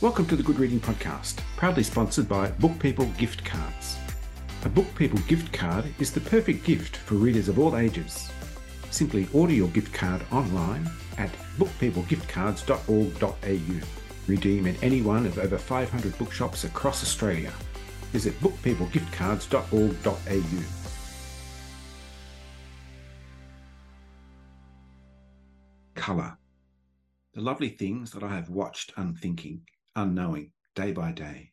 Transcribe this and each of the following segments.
Welcome to the Good Reading Podcast, proudly sponsored by Book People Gift Cards. A Book People gift card is the perfect gift for readers of all ages. Simply order your gift card online at bookpeoplegiftcards.org.au. Redeem at any one of over 500 bookshops across Australia. Visit bookpeoplegiftcards.org.au. Colour. The lovely things that I have watched unthinking unknowing, day by day,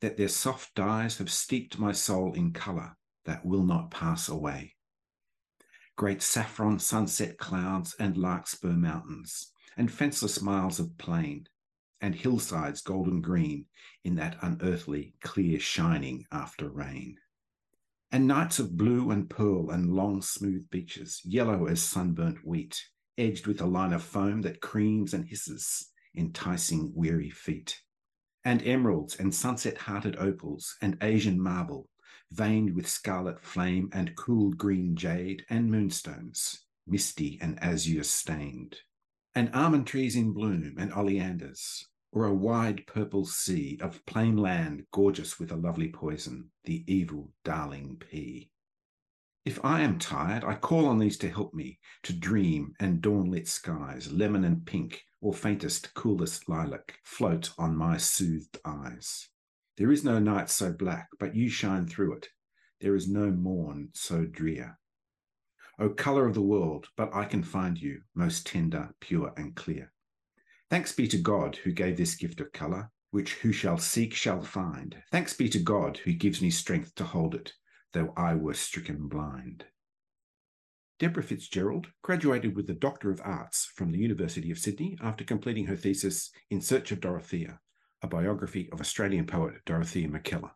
that their soft dyes have steeped my soul in colour that will not pass away. Great saffron sunset clouds and larkspur mountains, and fenceless miles of plain, and hillsides golden green in that unearthly clear shining after rain. And nights of blue and pearl and long smooth beaches, yellow as sunburnt wheat, edged with a line of foam that creams and hisses, enticing weary feet. And emeralds and sunset hearted opals and Asian marble, veined with scarlet flame and cool green jade and moonstones, misty and azure stained. And almond trees in bloom and oleanders, or a wide purple sea of plain land gorgeous with a lovely poison, the evil darling pea. If I am tired, I call on these to help me to dream and dawn lit skies, lemon and pink, or faintest, coolest lilac, float on my soothed eyes. There is no night so black, but you shine through it. There is no morn so drear. O colour of the world, but I can find you, most tender, pure, and clear. Thanks be to God who gave this gift of colour, which who shall seek shall find. Thanks be to God who gives me strength to hold it, though I were stricken blind. Deborah Fitzgerald graduated with a Doctor of Arts from the University of Sydney after completing her thesis In Search of Dorothea, a biography of Australian poet Dorothea Mackellar.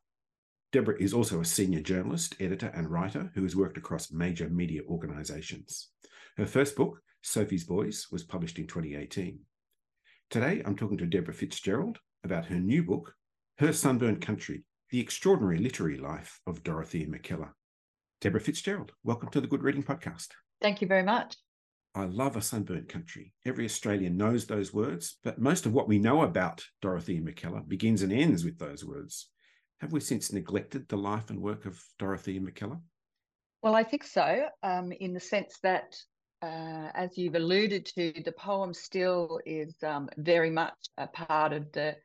Deborah is also a senior journalist, editor, and writer who has worked across major media organisations. Her first book, Sophie's Boys, was published in 2018. Today, I'm talking to Deborah Fitzgerald about her new book, Her Sunburnt Country the Extraordinary Literary Life of Dorothea Mackellar. Deborah Fitzgerald, welcome to the Good Reading Podcast. Thank you very much. I love a sunburnt country. Every Australian knows those words, but most of what we know about Dorothea Mackellar begins and ends with those words. Have we since neglected the life and work of Dorothea Mackellar? Well, I think so, um, in the sense that, uh, as you've alluded to, the poem still is um, very much a part of the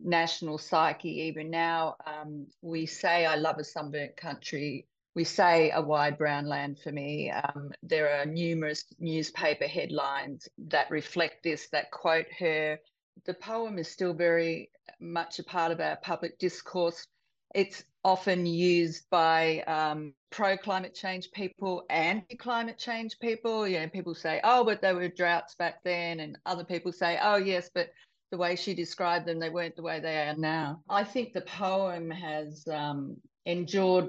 national psyche even now. Um, we say, I love a sunburnt country. We say a wide brown land for me. Um, there are numerous newspaper headlines that reflect this, that quote her. The poem is still very much a part of our public discourse. It's often used by um, pro climate change people, anti climate change people. You know, people say, oh, but there were droughts back then. And other people say, oh, yes, but the way she described them, they weren't the way they are now. I think the poem has um, endured,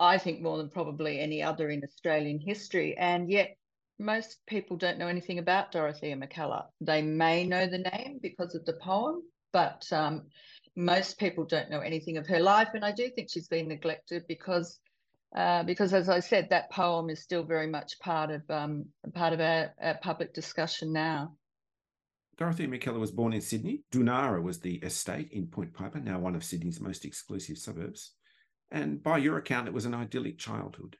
I think, more than probably any other in Australian history. And yet, most people don't know anything about Dorothea Mackellar. They may know the name because of the poem, but um, most people don't know anything of her life. And I do think she's been neglected because. Uh, because, as I said, that poem is still very much part of um, part of our, our public discussion now. Dorothea Mackellar was born in Sydney. Dunara was the estate in Point Piper, now one of Sydney's most exclusive suburbs. And by your account, it was an idyllic childhood.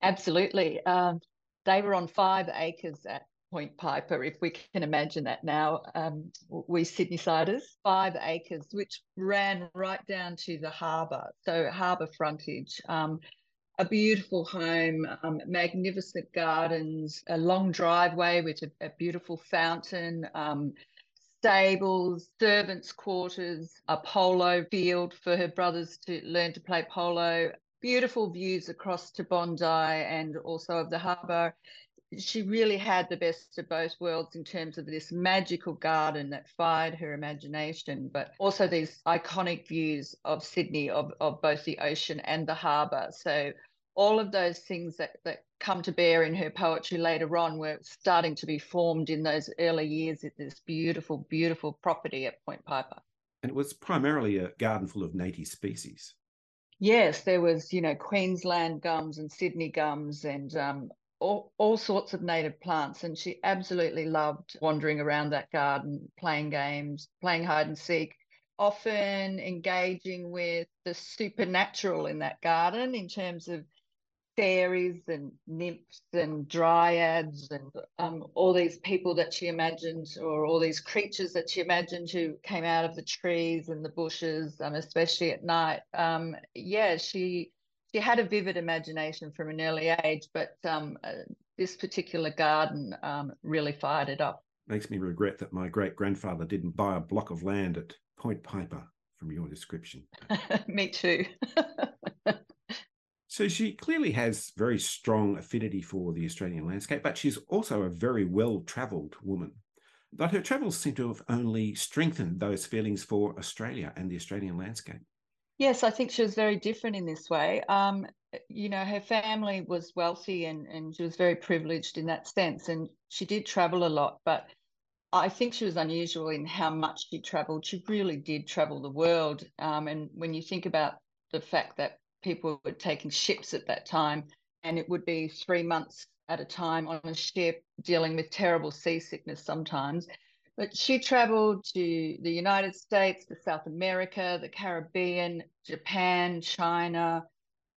Absolutely. Um, they were on five acres at Point Piper, if we can imagine that now, um, we Sydney siders, five acres, which ran right down to the harbour, so harbour frontage. Um, a beautiful home, um, magnificent gardens, a long driveway with a, a beautiful fountain, um, stables, servants' quarters, a polo field for her brothers to learn to play polo, beautiful views across to Bondi and also of the harbour. She really had the best of both worlds in terms of this magical garden that fired her imagination, but also these iconic views of Sydney, of, of both the ocean and the harbour. So all of those things that, that come to bear in her poetry later on were starting to be formed in those early years at this beautiful, beautiful property at Point Piper. And it was primarily a garden full of native species. Yes, there was, you know, Queensland gums and Sydney gums and um, all, all sorts of native plants. And she absolutely loved wandering around that garden, playing games, playing hide and seek, often engaging with the supernatural in that garden in terms of fairies and nymphs and dryads and um, all these people that she imagined or all these creatures that she imagined who came out of the trees and the bushes um, especially at night. Um, yeah she she had a vivid imagination from an early age but um, uh, this particular garden um, really fired it up. Makes me regret that my great grandfather didn't buy a block of land at point piper from your description. Me too So she clearly has very strong affinity for the Australian landscape, but she's also a very well travelled woman. But her travels seem to have only strengthened those feelings for Australia and the Australian landscape. Yes, I think she was very different in this way. Um, you know, her family was wealthy and, and she was very privileged in that sense. And she did travel a lot, but I think she was unusual in how much she traveled. She really did travel the world. Um, and when you think about the fact that people were taking ships at that time, and it would be three months at a time on a ship, dealing with terrible seasickness sometimes. But she traveled to the United States, to South America, the Caribbean, Japan, China,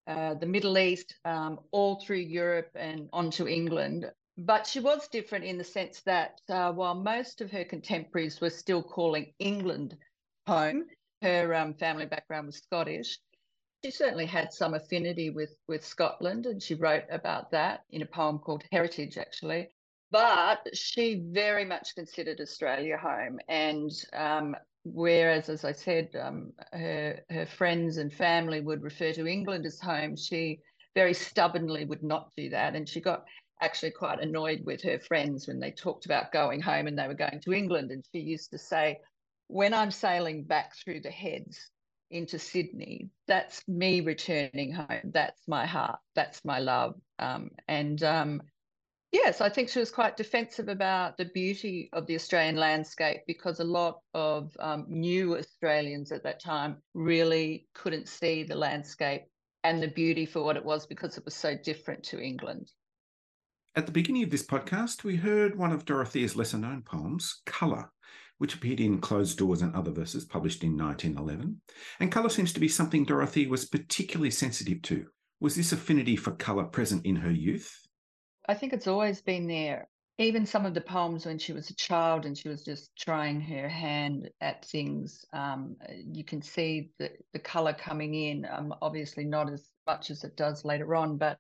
uh, the Middle East, um, all through Europe and onto England. But she was different in the sense that uh, while most of her contemporaries were still calling England home, her um, family background was Scottish she certainly had some affinity with with Scotland, and she wrote about that in a poem called Heritage, actually. But she very much considered Australia home, and um, whereas, as I said, um, her her friends and family would refer to England as home, she very stubbornly would not do that, and she got actually quite annoyed with her friends when they talked about going home and they were going to England, and she used to say, "When I'm sailing back through the heads, into Sydney, that's me returning home. That's my heart. That's my love. Um, and um, yes, I think she was quite defensive about the beauty of the Australian landscape because a lot of um, new Australians at that time really couldn't see the landscape and the beauty for what it was because it was so different to England. At the beginning of this podcast, we heard one of Dorothea's lesser known poems, Colour, which appeared in Closed Doors and Other Verses, published in 1911. And colour seems to be something Dorothea was particularly sensitive to. Was this affinity for colour present in her youth? I think it's always been there. Even some of the poems when she was a child and she was just trying her hand at things, um, you can see the, the colour coming in. Um, obviously, not as much as it does later on, but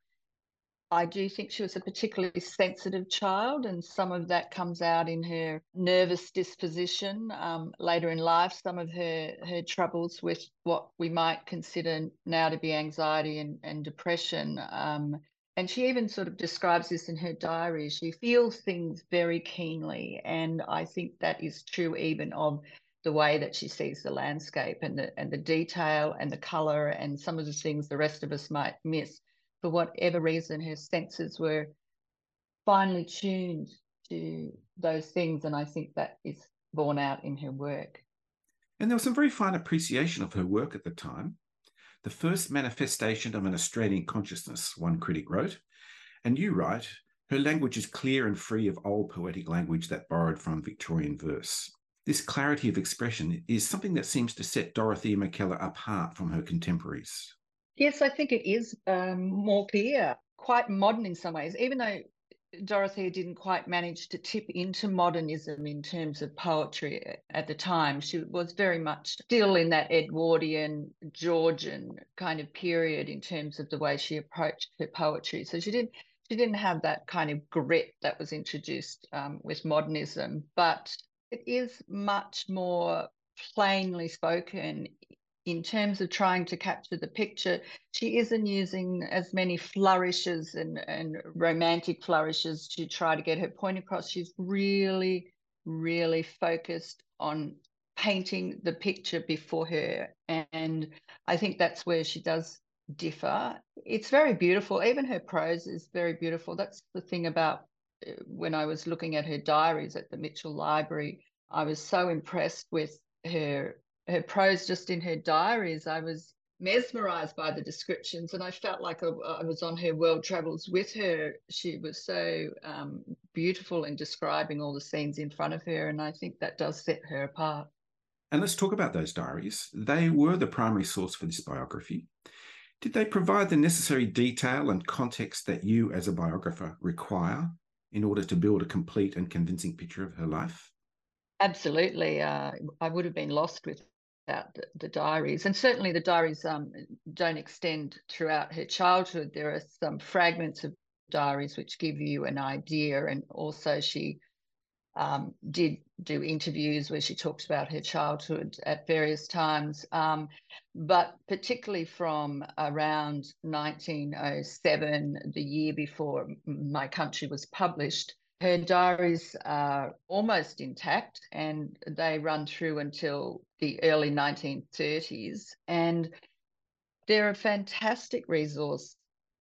I do think she was a particularly sensitive child, and some of that comes out in her nervous disposition um, later in life. Some of her her troubles with what we might consider now to be anxiety and, and depression. Um, and she even sort of describes this in her diary. She feels things very keenly, and I think that is true even of the way that she sees the landscape and the and the detail and the color and some of the things the rest of us might miss for whatever reason, her senses were finely tuned to those things. And I think that is borne out in her work. And there was some very fine appreciation of her work at the time. The first manifestation of an Australian consciousness, one critic wrote. And you write, her language is clear and free of old poetic language that borrowed from Victorian verse. This clarity of expression is something that seems to set Dorothea Mackellar apart from her contemporaries. Yes, I think it is um, more clear, quite modern in some ways, even though Dorothea didn't quite manage to tip into modernism in terms of poetry at the time. She was very much still in that Edwardian, Georgian kind of period in terms of the way she approached her poetry. So she didn't she didn't have that kind of grit that was introduced um, with modernism, but it is much more plainly spoken in terms of trying to capture the picture, she isn't using as many flourishes and, and romantic flourishes to try to get her point across. She's really, really focused on painting the picture before her. And I think that's where she does differ. It's very beautiful. Even her prose is very beautiful. That's the thing about uh, when I was looking at her diaries at the Mitchell Library, I was so impressed with her her prose just in her diaries, I was mesmerized by the descriptions and I felt like I, I was on her world travels with her. She was so um, beautiful in describing all the scenes in front of her. And I think that does set her apart. And let's talk about those diaries. They were the primary source for this biography. Did they provide the necessary detail and context that you, as a biographer, require in order to build a complete and convincing picture of her life? Absolutely. Uh, I would have been lost without the, the diaries. And certainly the diaries um, don't extend throughout her childhood. There are some fragments of diaries which give you an idea. And also, she um, did do interviews where she talked about her childhood at various times, um, but particularly from around 1907, the year before My Country was published, her diaries are almost intact and they run through until the early 1930s. And they're a fantastic resource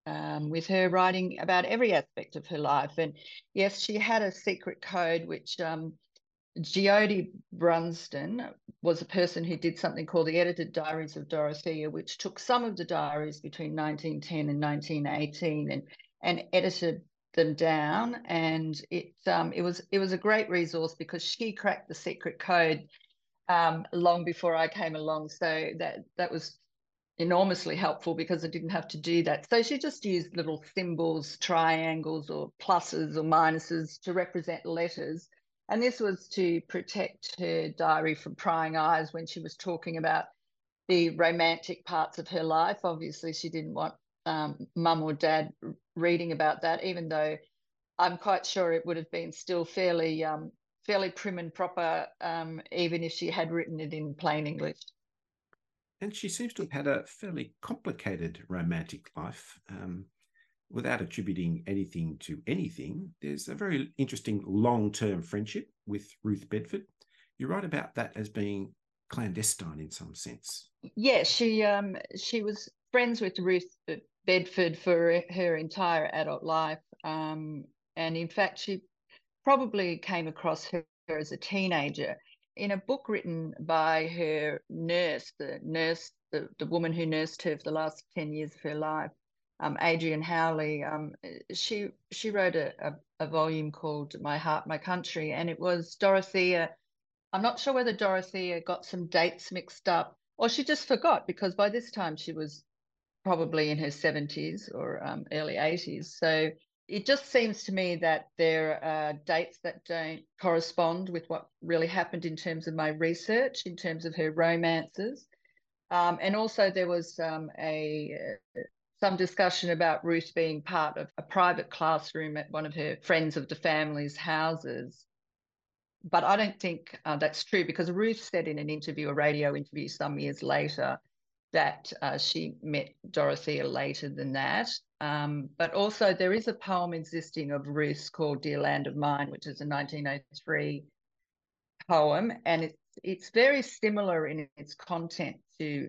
um, with her writing about every aspect of her life. And yes, she had a secret code, which um, Jyoti Brunsdon was a person who did something called the Edited Diaries of Dorothea, which took some of the diaries between 1910 and 1918 and, and edited them down. And it um, it was it was a great resource because she cracked the secret code um, long before I came along. So that that was enormously helpful because I didn't have to do that. So she just used little symbols, triangles, or pluses or minuses to represent letters. And this was to protect her diary from prying eyes when she was talking about the romantic parts of her life. Obviously, she didn't want um, mum or dad reading about that, even though I'm quite sure it would have been still fairly um, fairly prim and proper, um, even if she had written it in plain English and she seems to have had a fairly complicated romantic life. Um, without attributing anything to anything, there's a very interesting long term friendship with Ruth Bedford. You write about that as being clandestine in some sense. Yeah, she um, she was friends with Ruth Bedford for her entire adult life, um, and in fact, she probably came across her as a teenager in a book written by her nurse, the nurse, the, the woman who nursed her for the last 10 years of her life, um, Adrienne Howley, um, she she wrote a, a, a, volume called My Heart, My Country, and it was Dorothea. I'm not sure whether Dorothea got some dates mixed up or she just forgot because by this time she was probably in her 70s or um, early 80s. So it just seems to me that there are dates that don't correspond with what really happened in terms of my research, in terms of her romances. Um, and also, there was um, a uh, some discussion about Ruth being part of a private classroom at one of her friends of the family's houses. But I don't think uh, that's true because Ruth said in an interview, a radio interview some years later, that uh, she met Dorothea later than that. Um, but also, there is a poem existing of Ruth's called Dear Land of Mine, which is a 1903 poem. And it's, it's very similar in its content to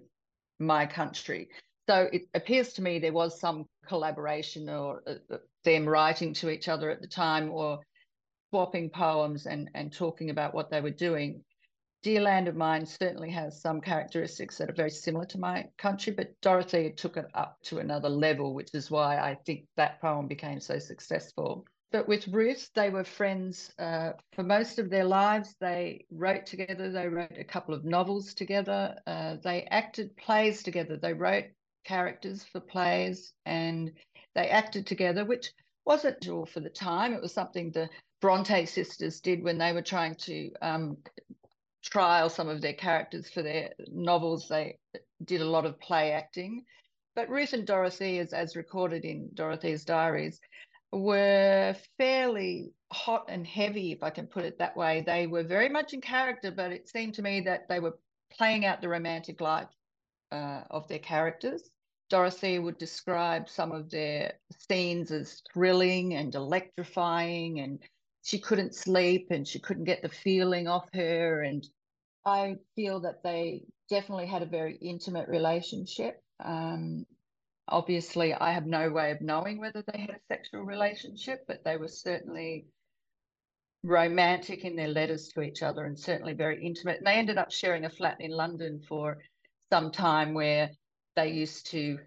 My Country. So it appears to me there was some collaboration or uh, uh them writing to each other at the time or swapping poems and, and talking about what they were doing. Dear Land of Mine certainly has some characteristics that are very similar to my country, but Dorothea took it up to another level, which is why I think that poem became so successful. But with Ruth, they were friends uh, for most of their lives. They wrote together, they wrote a couple of novels together, uh, they acted plays together, they wrote characters for plays, and they acted together, which wasn't usual for the time. It was something the Bronte sisters did when they were trying to um, trial some of their characters for their novels. They did a lot of play acting. But Ruth and Dorothy, as, as recorded in Dorothy's diaries, were fairly hot and heavy, if I can put it that way. They were very much in character, but it seemed to me that they were playing out the romantic life uh, of their characters. Dorothy would describe some of their scenes as thrilling and electrifying, and she couldn't sleep and she couldn't get the feeling off her. And I feel that they definitely had a very intimate relationship. Um, obviously, I have no way of knowing whether they had a sexual relationship, but they were certainly romantic in their letters to each other and certainly very intimate. And they ended up sharing a flat in London for some time where they used to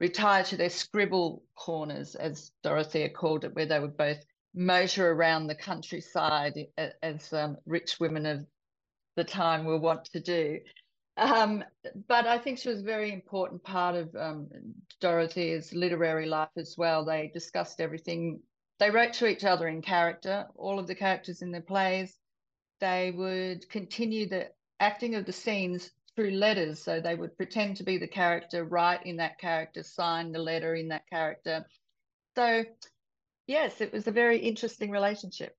retire to their scribble corners, as Dorothea called it, where they would both motor around the countryside as um, rich women of the time will want to do. Um, but I think she was a very important part of um, Dorothea's literary life as well. They discussed everything. They wrote to each other in character, all of the characters in their plays. They would continue the acting of the scenes through letters. So they would pretend to be the character, write in that character, sign the letter in that character. So, yes, it was a very interesting relationship.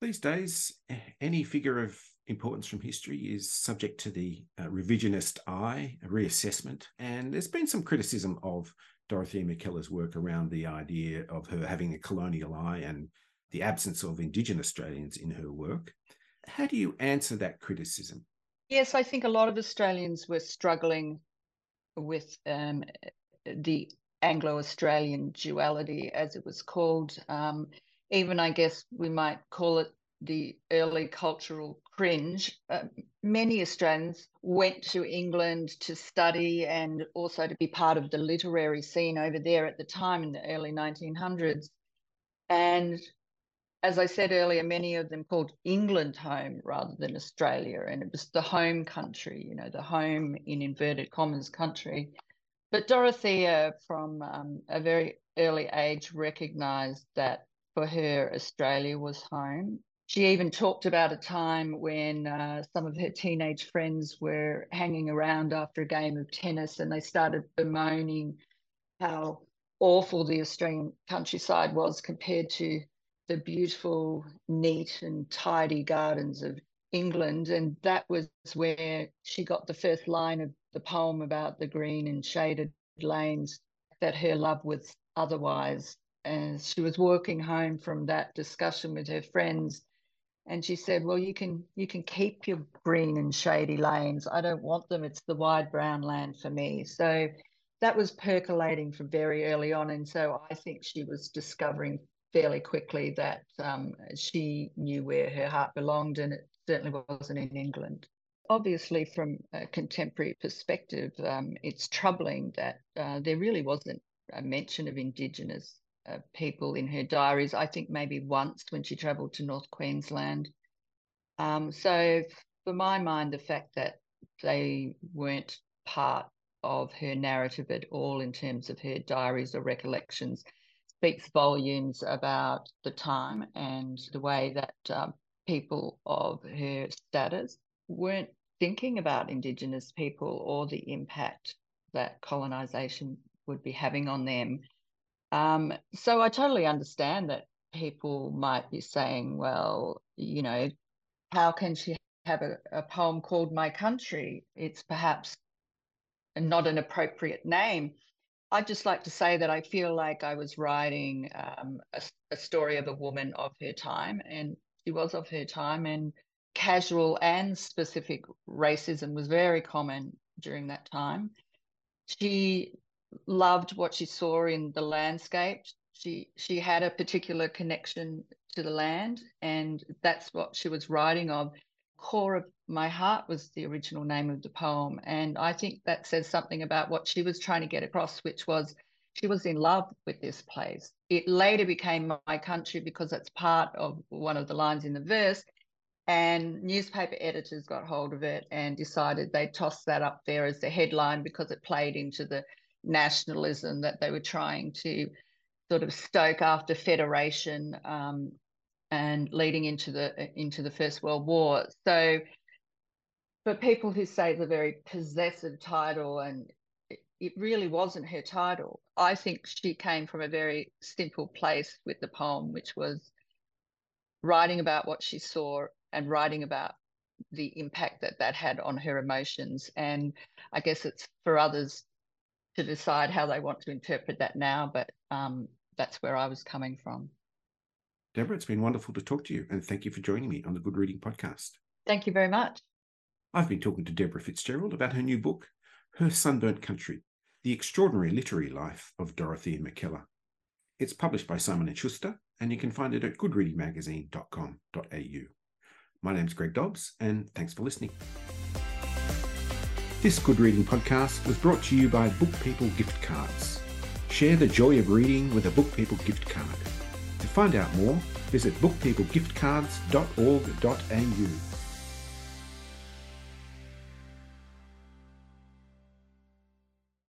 These days, any figure of importance from history is subject to the uh, revisionist eye, a reassessment. And there's been some criticism of Dorothea Mackellar's work around the idea of her having a colonial eye and the absence of Indigenous Australians in her work. How do you answer that criticism? Yes, I think a lot of Australians were struggling with um, the Anglo Australian duality, as it was called. Um, even, I guess, we might call it the early cultural cringe. Uh, many Australians went to England to study and also to be part of the literary scene over there at the time in the early 1900s. And as I said earlier, many of them called England home rather than Australia. And it was the home country, you know, the home in inverted commas country. But Dorothea, from um, a very early age, recognized that for her, Australia was home. She even talked about a time when uh, some of her teenage friends were hanging around after a game of tennis and they started bemoaning how awful the Australian countryside was compared to the beautiful, neat, and tidy gardens of England. And that was where she got the first line of the poem about the green and shaded lanes that her love was otherwise. And she was walking home from that discussion with her friends. And she said, Well, you can you can keep your green and shady lanes. I don't want them. It's the wide brown land for me. So that was percolating from very early on. And so I think she was discovering fairly quickly that um, she knew where her heart belonged, and it certainly wasn't in England. Obviously, from a contemporary perspective, um, it's troubling that uh, there really wasn't a mention of Indigenous uh, people in her diaries. I think maybe once when she travelled to North Queensland. Um, so, for my mind, the fact that they weren't part of her narrative at all in terms of her diaries or recollections speaks volumes about the time and the way that um, people of her status weren't thinking about Indigenous people or the impact that colonisation would be having on them. Um, so I totally understand that people might be saying, well, you know, how can she have a, a poem called My Country? It's perhaps not an appropriate name. I'd just like to say that I feel like I was writing um, a, a, story of a woman of her time, and she was of her time, and casual and specific racism was very common during that time. She loved what she saw in the landscape. She she had a particular connection to the land, and that's what she was writing of core of my heart was the original name of the poem and i think that says something about what she was trying to get across which was she was in love with this place it later became my country because it's part of one of the lines in the verse and newspaper editors got hold of it and decided they'd toss that up there as the headline because it played into the nationalism that they were trying to sort of stoke after federation um, and leading into the into the First World War. So, for people who say it's a very possessive title, and it really wasn't her title, I think she came from a very simple place with the poem, which was writing about what she saw and writing about the impact that that had on her emotions. And I guess it's for others to decide how they want to interpret that now, but um, that's where I was coming from. Deborah, it's been wonderful to talk to you, and thank you for joining me on the Good Reading Podcast. Thank you very much. I've been talking to Deborah Fitzgerald about her new book, Her Sunburnt Country The Extraordinary Literary Life of Dorothea Mackellar. It's published by Simon & Schuster, and you can find it at goodreadingmagazine.com.au. My name's Greg Dobbs, and thanks for listening. This Good Reading Podcast was brought to you by Book People Gift Cards. Share the joy of reading with a Book People gift card. To find out more, visit bookpeoplegiftcards.org.au.